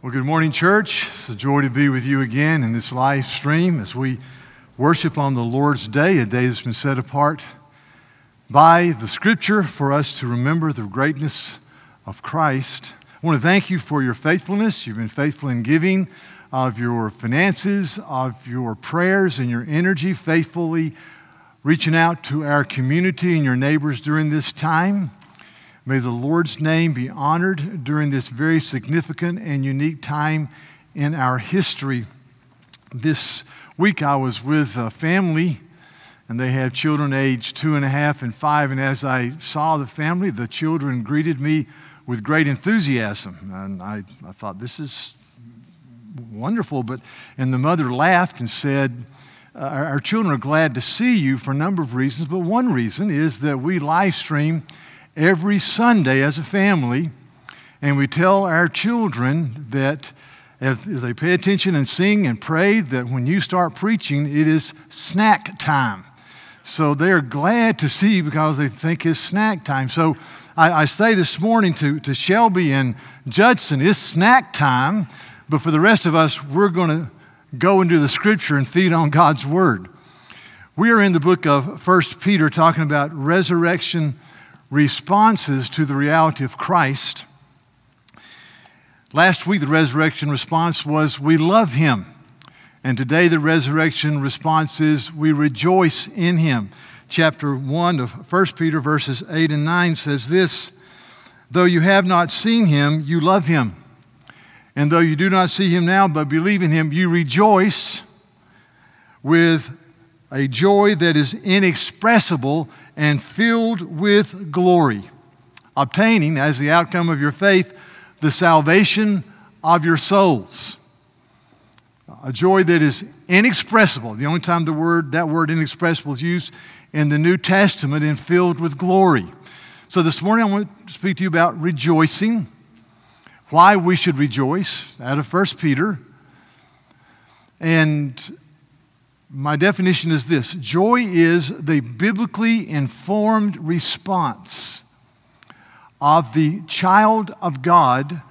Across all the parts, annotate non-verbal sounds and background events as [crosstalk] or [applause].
Well, good morning, church. It's a joy to be with you again in this live stream as we worship on the Lord's Day, a day that's been set apart by the Scripture for us to remember the greatness of Christ. I want to thank you for your faithfulness. You've been faithful in giving of your finances, of your prayers, and your energy, faithfully reaching out to our community and your neighbors during this time. May the Lord's name be honored during this very significant and unique time in our history. This week I was with a family, and they have children aged two and a half and five. And as I saw the family, the children greeted me with great enthusiasm. And I, I thought, this is wonderful. But, and the mother laughed and said, uh, Our children are glad to see you for a number of reasons, but one reason is that we live stream every Sunday as a family, and we tell our children that as they pay attention and sing and pray, that when you start preaching, it is snack time. So they're glad to see you because they think it's snack time. So I, I say this morning to, to Shelby and Judson, it's snack time, but for the rest of us, we're going to go into the scripture and feed on God's word. We are in the book of First Peter talking about resurrection responses to the reality of Christ. Last week, the resurrection response was, We love him. And today, the resurrection response is, We rejoice in him. Chapter 1 of 1 Peter, verses 8 and 9 says this Though you have not seen him, you love him. And though you do not see him now, but believe in him, you rejoice with a joy that is inexpressible and filled with glory, obtaining as the outcome of your faith the salvation of your souls. A joy that is inexpressible. The only time the word, that word inexpressible is used in the New Testament and filled with glory. So this morning I want to speak to you about rejoicing, why we should rejoice out of 1 Peter. And my definition is this joy is the biblically informed response of the child of God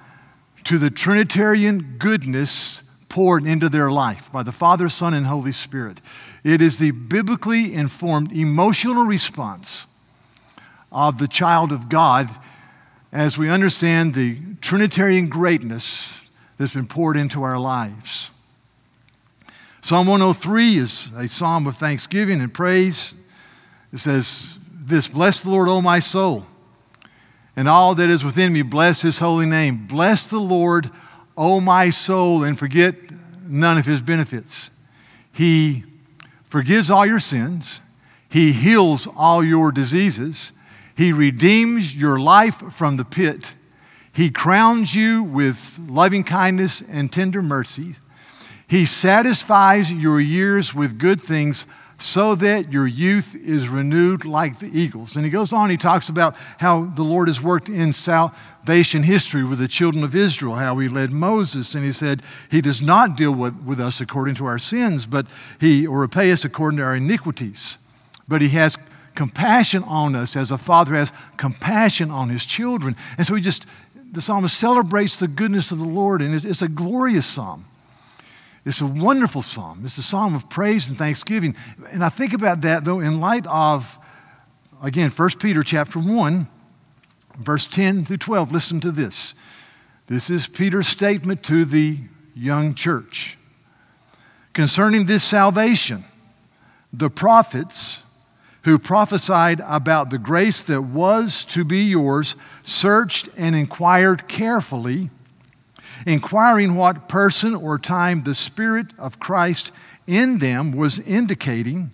to the Trinitarian goodness poured into their life by the Father, Son, and Holy Spirit. It is the biblically informed emotional response of the child of God as we understand the Trinitarian greatness that's been poured into our lives. Psalm 103 is a psalm of thanksgiving and praise. It says, This, bless the Lord, O my soul, and all that is within me, bless his holy name. Bless the Lord, O my soul, and forget none of his benefits. He forgives all your sins, he heals all your diseases, he redeems your life from the pit, he crowns you with loving kindness and tender mercies. He satisfies your years with good things so that your youth is renewed like the eagles. And he goes on, he talks about how the Lord has worked in salvation history with the children of Israel, how he led Moses. And he said, He does not deal with, with us according to our sins, but he, or repay us according to our iniquities. But he has compassion on us as a father has compassion on his children. And so he just, the psalmist celebrates the goodness of the Lord, and it's, it's a glorious psalm. It's a wonderful psalm. It's a psalm of praise and thanksgiving. And I think about that, though, in light of, again, 1 Peter chapter 1, verse 10 through 12. Listen to this. This is Peter's statement to the young church. Concerning this salvation, the prophets who prophesied about the grace that was to be yours searched and inquired carefully inquiring what person or time the Spirit of Christ in them was indicating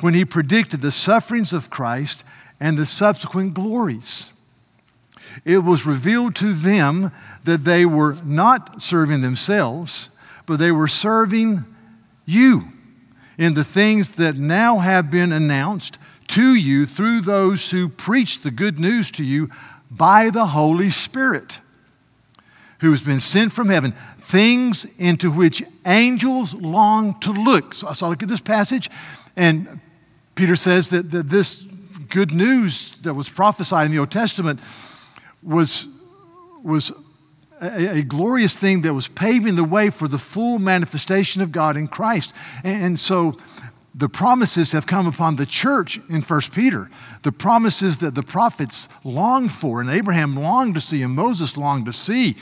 when he predicted the sufferings of Christ and the subsequent glories. It was revealed to them that they were not serving themselves, but they were serving you in the things that now have been announced to you through those who preach the good news to you by the Holy Spirit who has been sent from heaven, things into which angels long to look. So, so I look at this passage, and Peter says that, that this good news that was prophesied in the Old Testament was, was a, a, glorious thing that was paving the way for the full manifestation of God in Christ. And, and so the promises have come upon the church in 1 Peter. The promises that the prophets longed for, and Abraham longed to see, and Moses longed to see,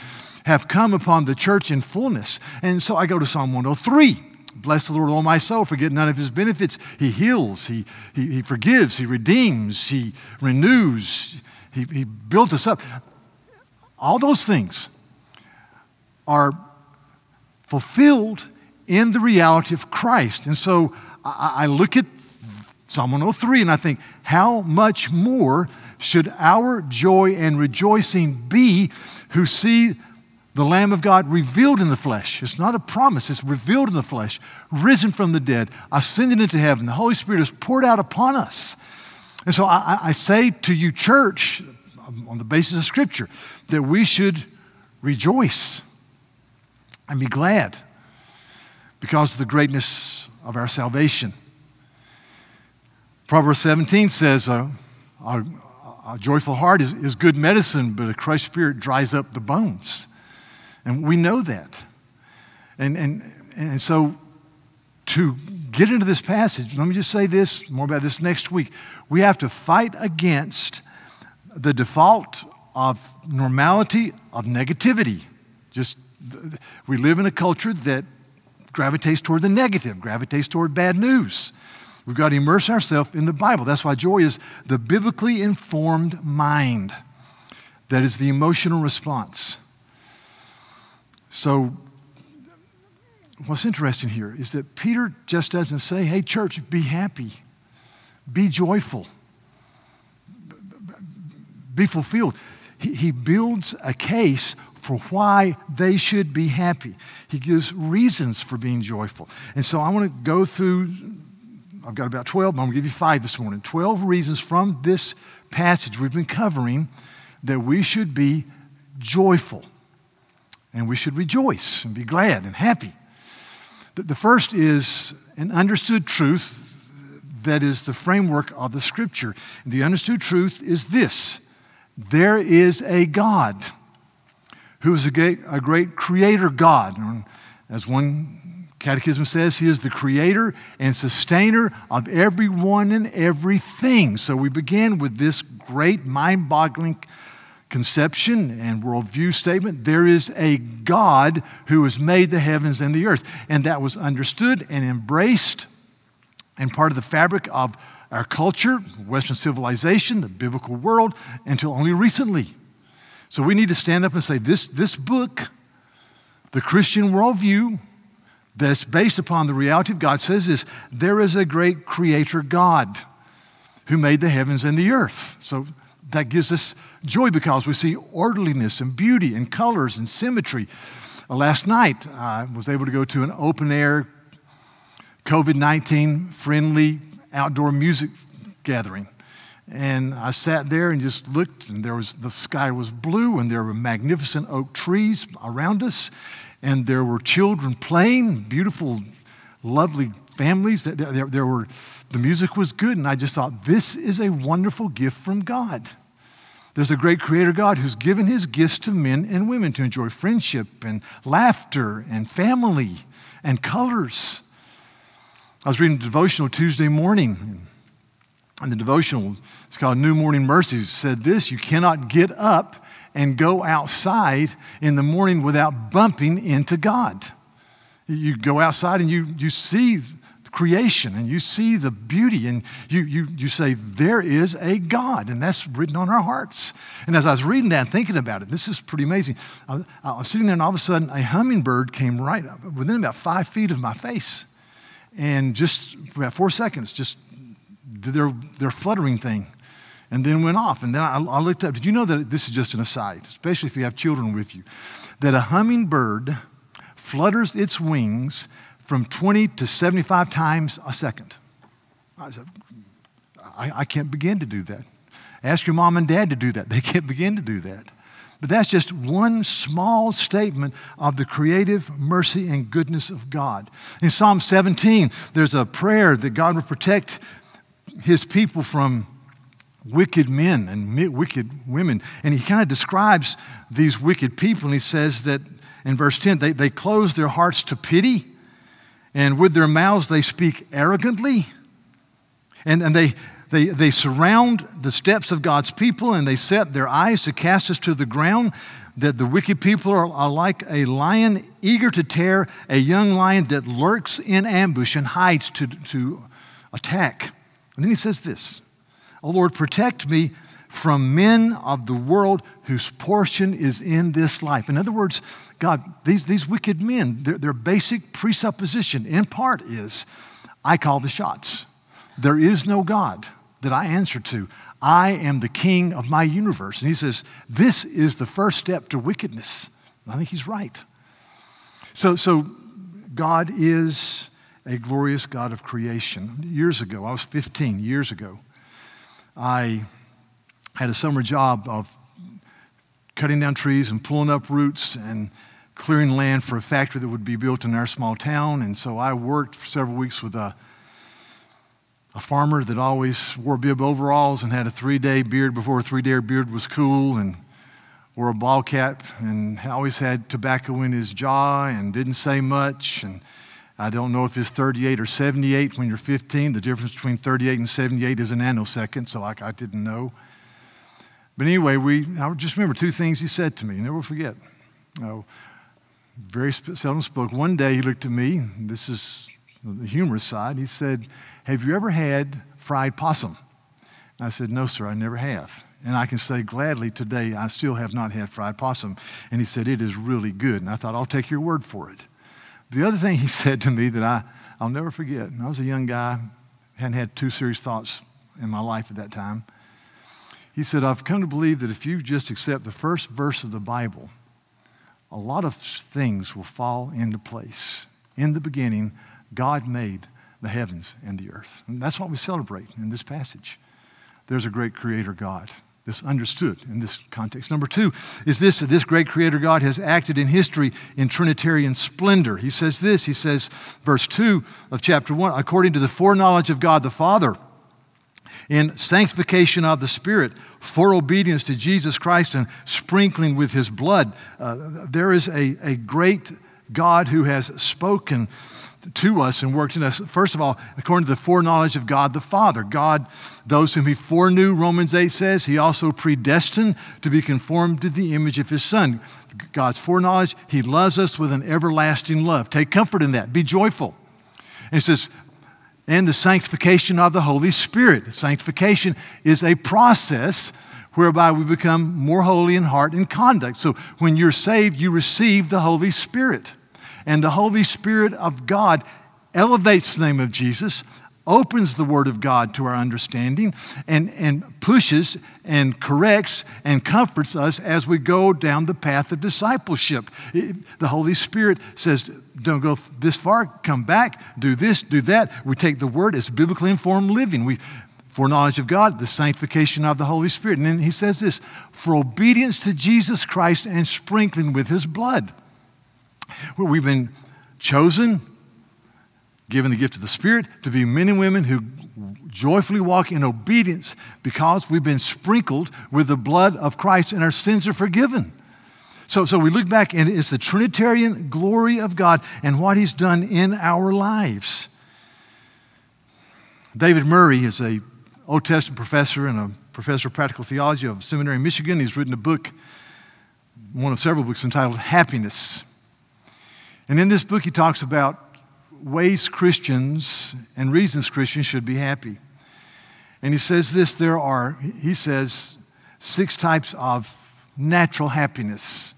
have come upon the church in fullness. And so I go to Psalm 103. Bless the Lord, all my soul, forget none of his benefits. He heals, he, he, he forgives, he redeems, he renews, he, he built us up. All those things are fulfilled in the reality of Christ. And so I, I look at Psalm 103 and I think, how much more should our joy and rejoicing be who see the Lamb of God revealed in the flesh. It's not a promise, it's revealed in the flesh, risen from the dead, ascended into heaven. The Holy Spirit is poured out upon us. And so I, I say to you, church, on the basis of Scripture, that we should rejoice and be glad because of the greatness of our salvation. Proverbs 17 says, uh, a, a, joyful heart is, is good medicine, but a crushed spirit dries up the bones. And we know that. And, and, and so to get into this passage, let me just say this, more about this next week. We have to fight against the default of normality, of negativity. Just, we live in a culture that gravitates toward the negative, gravitates toward bad news. We've got to immerse ourselves in the Bible. That's why joy is the biblically informed mind. That is the emotional response. So, what's interesting here is that Peter just doesn't say, hey, church, be happy, be joyful, be fulfilled. He, builds a case for why they should be happy. He gives reasons for being joyful. And so I want to go through, I've got about 12, I'm going to give you five this morning. 12 reasons from this passage we've been covering that we should be joyful and we should rejoice and be glad and happy. The first is an understood truth that is the framework of the scripture. The understood truth is this there is a God who is a great, a great creator God. As one catechism says, he is the creator and sustainer of everyone and everything. So we begin with this great mind boggling conception and worldview statement, there is a God who has made the heavens and the earth. And that was understood and embraced and part of the fabric of our culture, Western civilization, the biblical world, until only recently. So we need to stand up and say, this, this book, the Christian worldview, that's based upon the reality of God says this there is a great creator God who made the heavens and the earth. So that gives us joy because we see orderliness and beauty and colors and symmetry. Uh, last night, I was able to go to an open air, COVID 19 friendly outdoor music gathering. And I sat there and just looked, and there was the sky was blue, and there were magnificent oak trees around us, and there were children playing, beautiful, lovely families. There, there were, the music was good, and I just thought, this is a wonderful gift from God. There's a great creator God who's given his gifts to men and women to enjoy friendship and laughter and family and colors. I was reading a devotional Tuesday morning, and the devotional, it's called New Morning Mercies, said this You cannot get up and go outside in the morning without bumping into God. You go outside and you, you see creation and you see the beauty and you, you, you say, There is a God. And that's written on our hearts. And as I was reading that and thinking about it, this is pretty amazing. I, I was sitting there and all of a sudden a hummingbird came right up within about five feet of my face. And just for about four seconds, just did their, their fluttering thing and then went off. And then I, I looked up. Did you know that this is just an aside, especially if you have children with you, that a hummingbird flutters its wings from 20 to 75 times a second. I, said, I, I can't begin to do that. Ask your mom and dad to do that. They can't begin to do that. But that's just one small statement of the creative mercy and goodness of God. In Psalm 17, there's a prayer that God would protect his people from wicked men and wicked women. And he kind of describes these wicked people, and he says that in verse 10 they, they close their hearts to pity, and with their mouths they speak arrogantly, and, and they, they, they surround the steps of God's people, and they set their eyes to cast us to the ground. That the wicked people are, are like a lion eager to tear, a young lion that lurks in ambush and hides to, to attack. And then he says this Oh Lord, protect me from men of the world whose portion is in this life. In other words, God, these, these wicked men, their, their basic presupposition in part is I call the shots. There is no God that I answer to. I am the king of my universe. And he says, This is the first step to wickedness. And I think he's right. So, so God is a glorious God of creation. Years ago, I was 15 years ago. I had a summer job of cutting down trees and pulling up roots and clearing land for a factory that would be built in our small town. And so I worked for several weeks with a, a farmer that always wore bib overalls and had a three day beard before a three day beard was cool and wore a ball cap and always had tobacco in his jaw and didn't say much. And I don't know if it's 38 or 78 when you're 15. The difference between 38 and 78 is a nanosecond, so I, I didn't know. But anyway, we, I just remember two things he said to me, never forget. Oh, very seldom spoke. One day he looked at me, this is the humorous side. He said, Have you ever had fried possum? I said, No, sir, I never have. And I can say gladly today, I still have not had fried possum. And he said, It is really good. And I thought, I'll take your word for it. The other thing he [laughs] said to me that I, I'll never forget, I was a young guy, hadn't had two serious thoughts in my life at that time. He said, I've come to believe that if you just accept the first verse of the Bible, a lot of things will fall into place. In the beginning, God made the heavens and the earth. And that's what we celebrate in this passage. There's a great creator God. This understood in this context. Number two is this that this great creator God has acted in history in Trinitarian splendor. He says this, he says, verse 2 of chapter 1, according to the foreknowledge of God the Father, in sanctification of the Spirit, for obedience to Jesus Christ and sprinkling with his blood. Uh, there is a, a great God who has spoken to us and worked in us. First of all, according to the foreknowledge of God the Father. God, those whom He foreknew, Romans 8 says, He also predestined to be conformed to the image of His Son. God's foreknowledge, He loves us with an everlasting love. Take comfort in that. Be joyful. And He says, and the sanctification of the Holy Spirit. Sanctification is a process whereby we become more holy in heart and conduct. So when you're saved, you receive the Holy Spirit. And the Holy Spirit of God elevates the name of Jesus, opens the Word of God to our understanding, and, and pushes and corrects and comforts us as we go down the path of discipleship. It, the Holy Spirit says, Don't go this far, come back, do this, do that. We take the Word as biblically informed living. We foreknowledge of God, the sanctification of the Holy Spirit. And then he says this for obedience to Jesus Christ and sprinkling with his blood where we've been chosen, given the gift of the Spirit, to be men and women who joyfully walk in obedience because we've been sprinkled with the blood of Christ and our sins are forgiven. So, so we look back and it's the Trinitarian glory of God and what He's done in our lives. David Murray is a Old Testament professor and a professor of practical theology of seminary in Michigan. He's written a book, one of several books entitled Happiness. And in this book, he talks about ways Christians and reasons Christians should be happy. And he says this there are, he says, six types of natural happiness.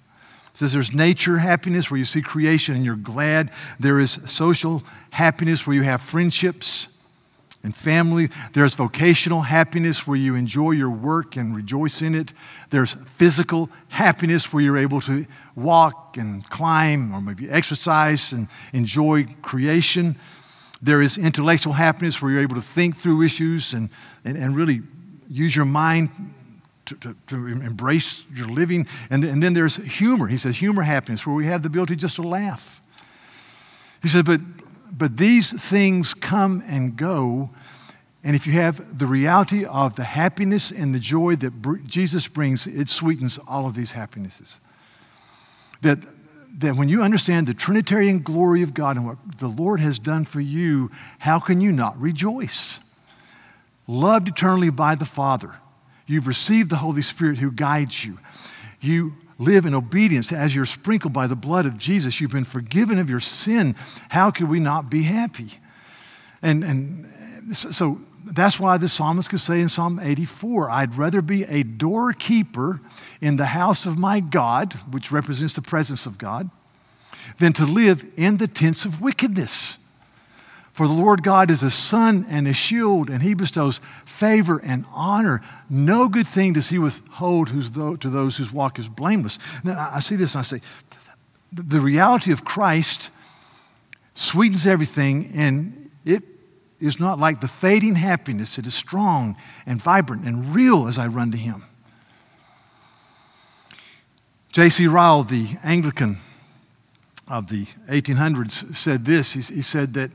He says there's nature happiness where you see creation and you're glad. There is social happiness where you have friendships and family. There's vocational happiness where you enjoy your work and rejoice in it. There's physical happiness where you're able to walk and climb or maybe exercise and enjoy creation. There is intellectual happiness where you're able to think through issues and, and, and really use your mind to, to, to, embrace your living. And, and then there's humor. He says humor happiness where we have the ability just to laugh. He said, but but these things come and go, And if you have the reality of the happiness and the joy that Jesus brings, it sweetens all of these happinesses. That, that when you understand the Trinitarian glory of God and what the Lord has done for you, how can you not rejoice? Loved eternally by the Father, you've received the Holy Spirit who guides you. You live in obedience as you're sprinkled by the blood of Jesus. You've been forgiven of your sin. How could we not be happy? And, and so that's why the psalmist could say in Psalm 84 I'd rather be a doorkeeper in the house of my God, which represents the presence of God, than to live in the tents of wickedness. For the Lord God is a sun and a shield, and he bestows favor and honor. No good thing does he withhold to those whose walk is blameless. Now, I see this and I say, the reality of Christ sweetens everything, and it is not like the fading happiness. It is strong and vibrant and real as I run to Him. J.C. Ryle, the Anglican of the 1800s, said this. He, he said that,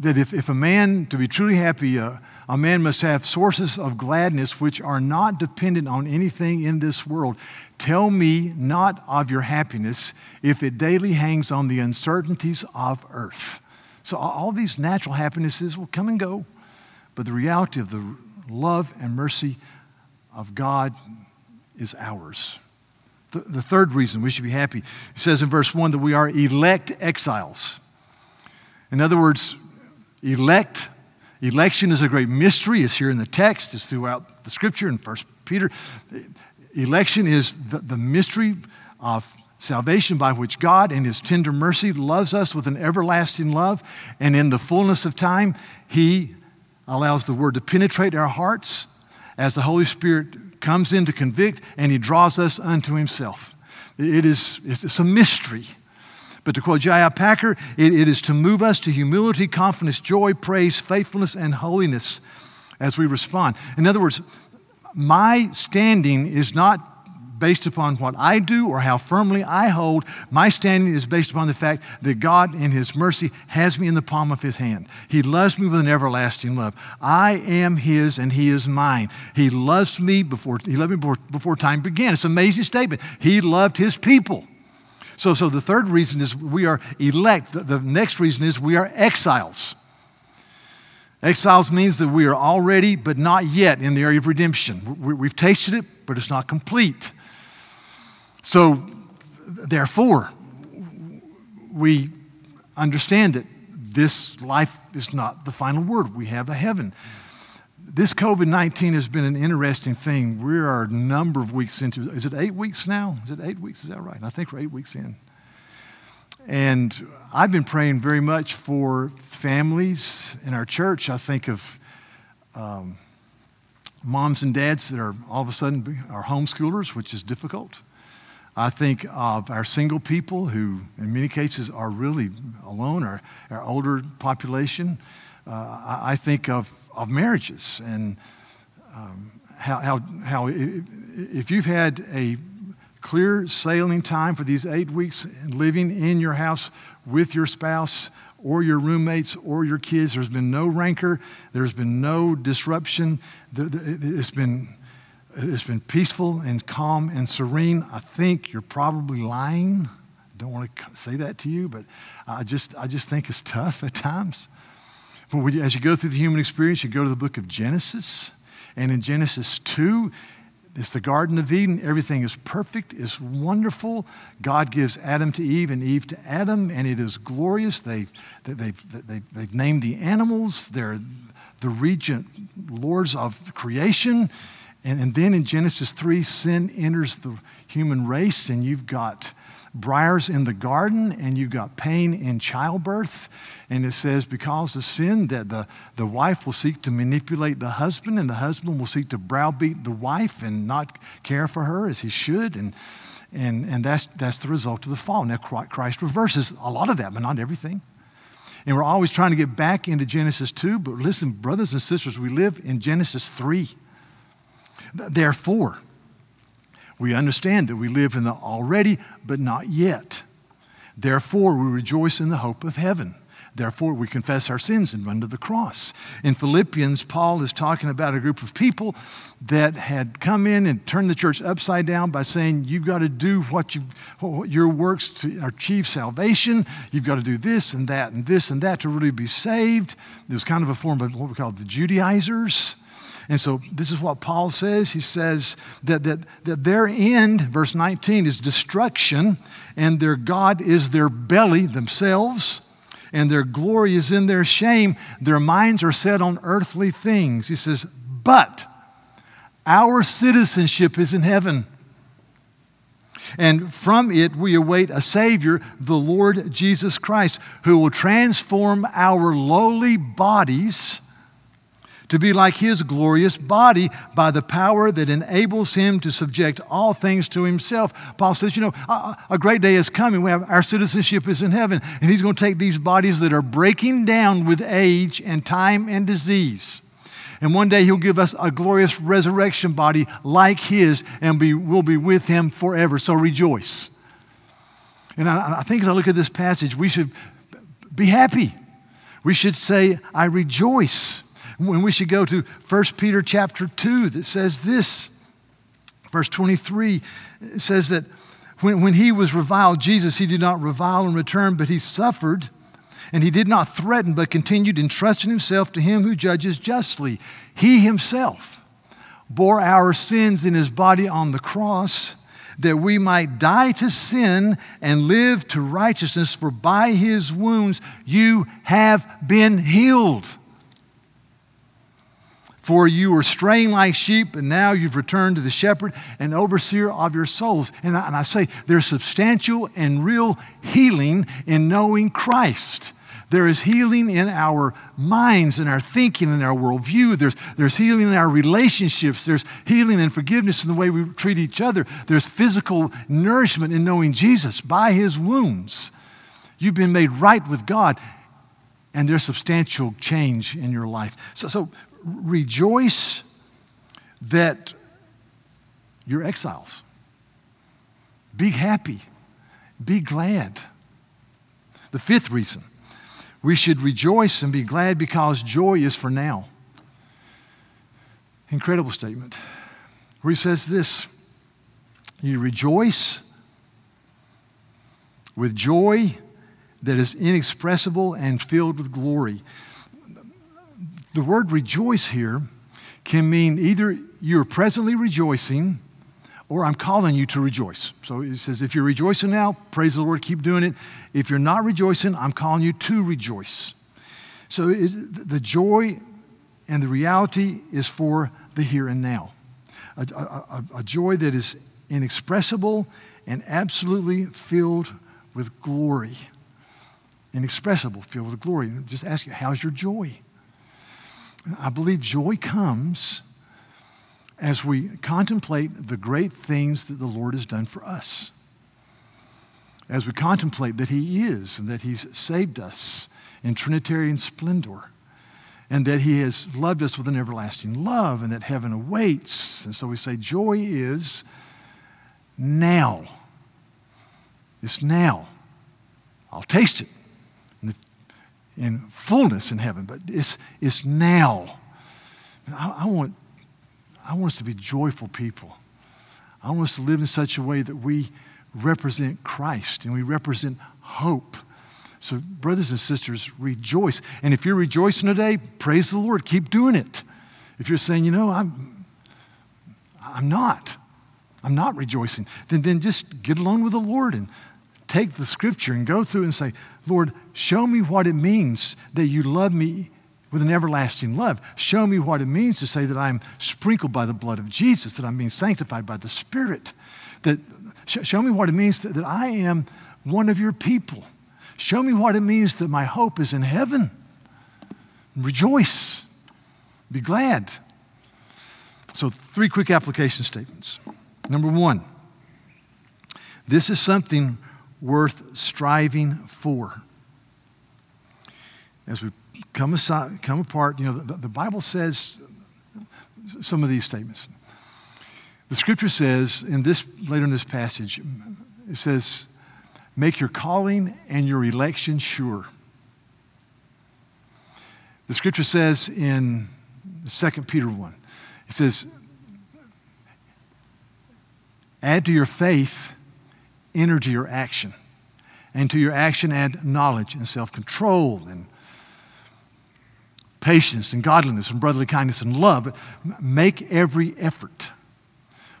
that if, if a man, to be truly happy, uh, a man must have sources of gladness which are not dependent on anything in this world. Tell me not of your happiness if it daily hangs on the uncertainties of earth. So all these natural happinesses will come and go, but the reality of the love and mercy of God is ours. The, the third reason we should be happy it says in verse 1 that we are elect exiles. In other words, elect, election is a great mystery. It's here in the text, it's throughout the scripture in First Peter. Election is the, the mystery of Salvation by which God, in His tender mercy, loves us with an everlasting love. And in the fullness of time, He allows the Word to penetrate our hearts as the Holy Spirit comes in to convict and He draws us unto Himself. It is it's a mystery. But to quote J.I. Packer, it, it is to move us to humility, confidence, joy, praise, faithfulness, and holiness as we respond. In other words, my standing is not based upon what I do or how firmly I hold. My standing is based upon the fact that God, in His mercy, has me in the palm of His hand. He loves me with an everlasting love. I am His and He is mine. He loves me before He loved me before, before time began. It's an amazing statement. He loved His people. So, so the third reason is we are elect. The, the next reason is we are exiles. Exiles means that we are already, but not yet, in the area of redemption. We, we've tasted it, but it's not complete. So, therefore, we understand that this life is not the final word. We have a heaven. This COVID 19 has been an interesting thing. We are a number of weeks into Is it eight weeks now? Is it eight weeks? Is that right? I think we're eight weeks in. And I've been praying very much for families in our church. I think of um, moms and dads that are all of a sudden are homeschoolers, which is difficult. I think of our single people who, in many cases, are really alone, our, our older population. Uh, I, think of, of marriages and um, how, how, how if you've had a clear sailing time for these eight weeks living in your house with your spouse or your roommates or your kids, there's been no rancor, there's been no disruption, it's been it's been peaceful and calm and serene. I think you're probably lying. I don't want to say that to you, but I just, I just think it's tough at times. But as you go through the human experience, you go to the book of Genesis. And in Genesis 2, it's the Garden of Eden. Everything is perfect, it's wonderful. God gives Adam to Eve and Eve to Adam, and it is glorious. They've, they've, they've, they've named the animals, they're the regent lords of creation. And, and then in Genesis 3, sin enters the human race, and you've got briars in the garden, and you've got pain in childbirth. And it says, because of sin, that the, the wife will seek to manipulate the husband, and the husband will seek to browbeat the wife and not care for her as he should. And, and, and that's, that's the result of the fall. Now, Christ reverses a lot of that, but not everything. And we're always trying to get back into Genesis 2, but listen, brothers and sisters, we live in Genesis 3. Therefore, we understand that we live in the already but not yet. Therefore, we rejoice in the hope of heaven. Therefore, we confess our sins and run to the cross. In Philippians, Paul is talking about a group of people that had come in and turned the church upside down by saying, You've got to do what you, your works to achieve salvation. You've got to do this and that and this and that to really be saved. It was kind of a form of what we call the Judaizers. And so this is what Paul says. He says that, that, that their end, verse 19, is destruction, and their God is their belly themselves and their glory is in their shame. Their minds are set on earthly things. He says, But our citizenship is in heaven. And from it we await a Savior, the Lord Jesus Christ, who will transform our lowly bodies to be like his glorious body by the power that enables him to subject all things to himself. Paul says, you know, a, great day is coming. We have, our citizenship is in heaven, and he's going to take these bodies that are breaking down with age and time and disease. And one day he'll give us a glorious resurrection body like his, and be, we'll be with him forever. So rejoice. And I, I think as I look at this passage, we should be happy. We should say, I rejoice when we should go to 1 Peter chapter 2 that says this. Verse 23 says that when, when he was reviled, Jesus, he did not revile in return, but he suffered. And he did not threaten, but continued entrusting himself to him who judges justly. He himself bore our sins in his body on the cross, that we might die to sin and live to righteousness, for by his wounds you have been healed. For you were straying like sheep, and now you've returned to the shepherd and overseer of your souls. And I, and I say there's substantial and real healing in knowing Christ. There is healing in our minds, in our thinking, in our worldview. There's, there's healing in our relationships. There's healing and forgiveness in the way we treat each other. There's physical nourishment in knowing Jesus by his wounds. You've been made right with God, and there's substantial change in your life. So, so rejoice that you're exiles. Be happy. Be glad. The fifth reason we should rejoice and be glad because joy is for now. Incredible statement where he says this You rejoice with joy that is inexpressible and filled with glory the word rejoice here can mean either you're presently rejoicing or I'm calling you to rejoice. So it says, if you're rejoicing now, praise the Lord, keep doing it. If you're not rejoicing, I'm calling you to rejoice. So the joy and the reality is for the here and now. A, a, a joy that is inexpressible and absolutely filled with glory. Inexpressible, filled with glory. Just ask you, how's your joy? I believe joy comes as we contemplate the great things that the Lord has done for us. As we contemplate that He is and that He's saved us in Trinitarian splendor and that He has loved us with an everlasting love and that heaven awaits. And so we say, joy is now. It's now. I'll taste it in fullness in heaven, but it's, it's now. I, I, want, I want us to be joyful people. I want us to live in such a way that we represent Christ and we represent hope. So, brothers and sisters, rejoice. And if you're rejoicing today, praise the Lord. Keep doing it. If you're saying, you know, I'm, I'm not, I'm not rejoicing, then, then just get along with the Lord and take the scripture and go through and say, Lord, show me what it means that you love me with an everlasting love. Show me what it means to say that I'm sprinkled by the blood of Jesus, that I'm being sanctified by the Spirit. That, sh- show me what it means that, that I am one of your people. Show me what it means that my hope is in heaven. Rejoice. Be glad. So, three quick application statements. Number one, this is something worth striving for. As we come, aside, come apart, you know, the, the Bible says some of these statements. The scripture says in this later in this passage, it says, make your calling and your election sure. The scripture says in 2 Peter 1, it says, Add to your faith energy or action. And to your action, add knowledge and self control and patience and godliness and brotherly kindness and love. Make every effort.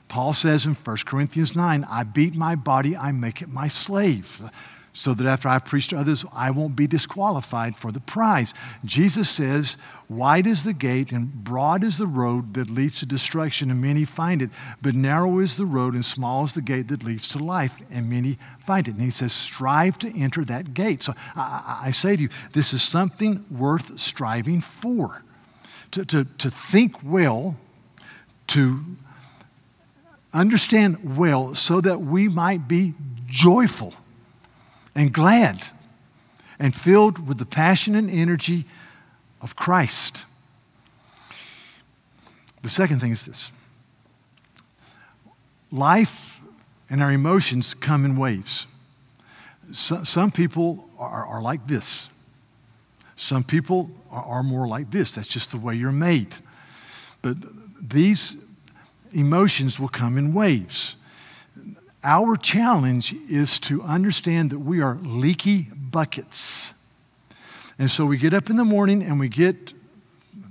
Paul says in 1 Corinthians 9, I beat my body, I make it my slave so that after I preach to others, I won't be disqualified for the prize. Jesus says, Wide is the gate and broad is the road that leads to destruction, and many find it. But narrow is the road and small is the gate that leads to life, and many find it. And he says, Strive to enter that gate. So I, I say to you, this is something worth striving for. To, to, to think well, to understand well, so that we might be joyful and glad and filled with the passion and energy of Christ. The second thing is this life and our emotions come in waves. So, some people are, are, like this. Some people are, are more like this. That's just the way you're made. But these emotions will come in waves. Our challenge is to understand that we are leaky buckets. And so we get up in the morning and we get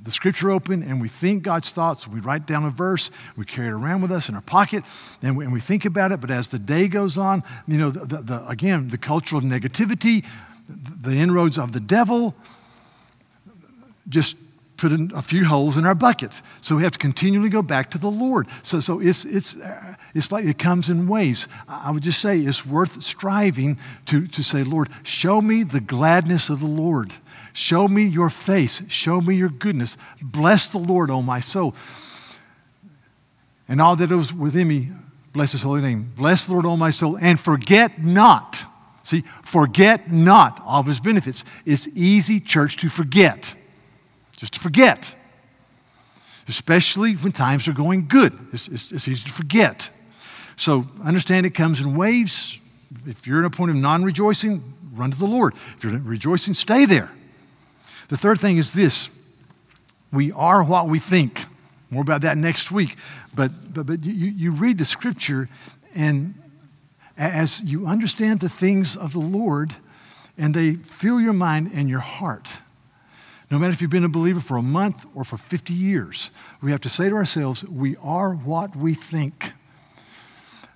the scripture open and we think God's thoughts. We write down a verse, we carry it around with us in our pocket, and we, and we think about it. But as the day goes on, you know, the, the, the, again, the cultural negativity, the inroads of the devil, just put in a few holes in our bucket. So we have to continually go back to the Lord. So, so it's, it's, uh, it's like it comes in waves. I would just say it's worth striving to, to say, Lord, show me the gladness of the Lord. Show me your face. Show me your goodness. Bless the Lord, O my soul. And all that is within me, bless his holy name. Bless the Lord, O my soul, and forget not. See, forget not all of his benefits. It's easy, church, to forget just to forget. Especially when times are going good. It's, it's, it's easy to forget. So understand it comes in waves. If you're in a point of non rejoicing, run to the Lord. If you're rejoicing, stay there. The third thing is this we are what we think. More about that next week. But, but, but you, you read the scripture, and as you understand the things of the Lord, and they fill your mind and your heart, no matter if you've been a believer for a month or for 50 years, we have to say to ourselves, we are what we think.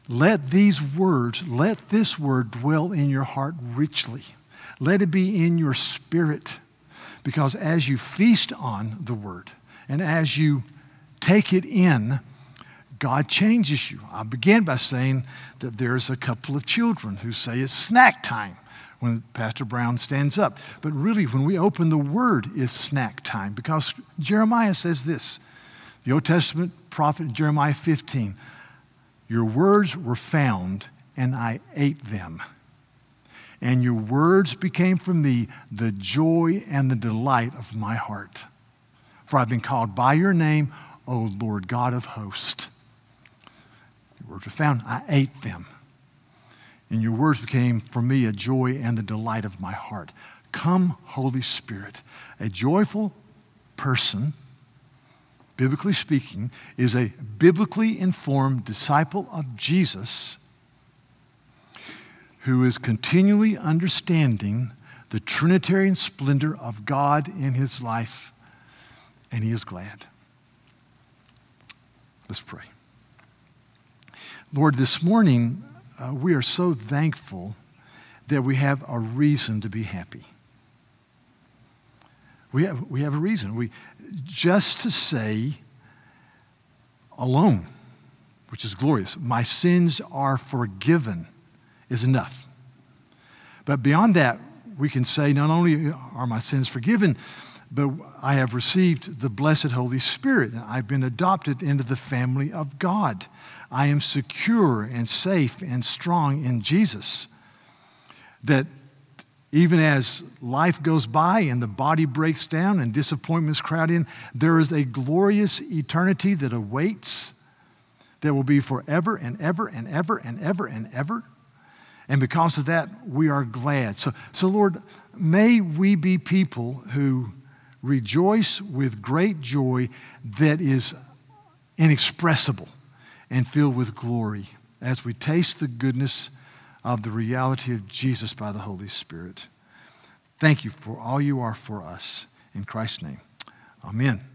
Let these words, let this word dwell in your heart richly. Let it be in your spirit. Because as you feast on the word and as you take it in, God changes you. I began by saying that there's a couple of children who say it's snack time when Pastor Brown stands up. But really, when we open the Word, is snack time because Jeremiah says this the Old Testament prophet Jeremiah 15 Your words were found, and I ate them. And your words became for me the joy and the delight of my heart. For I've been called by your name, O Lord God of hosts. Your words were found, I ate them and your words became for me a joy and the delight of my heart. Come, Holy Spirit. A joyful person, biblically speaking, is a biblically informed disciple of Jesus who is continually understanding the Trinitarian splendor of God in his life, and he is glad. Let's pray. Lord, this morning, uh, we are so thankful that we have a reason to be happy. We have, we have a reason. We, just to say alone, which is glorious, my sins are forgiven, is enough. But beyond that, we can say not only are my sins forgiven, but I have received the blessed Holy Spirit. I've been adopted into the family of God. I am secure and safe and strong in Jesus. That even as life goes by and the body breaks down and disappointments crowd in, there is a glorious eternity that awaits that will be forever and ever and ever and ever and ever. And because of that, we are glad. So, so Lord, may we be people who rejoice with great joy that is inexpressible and filled with glory as we taste the goodness of the reality of Jesus by the Holy Spirit. Thank you for all you are for us. In Christ's name, amen.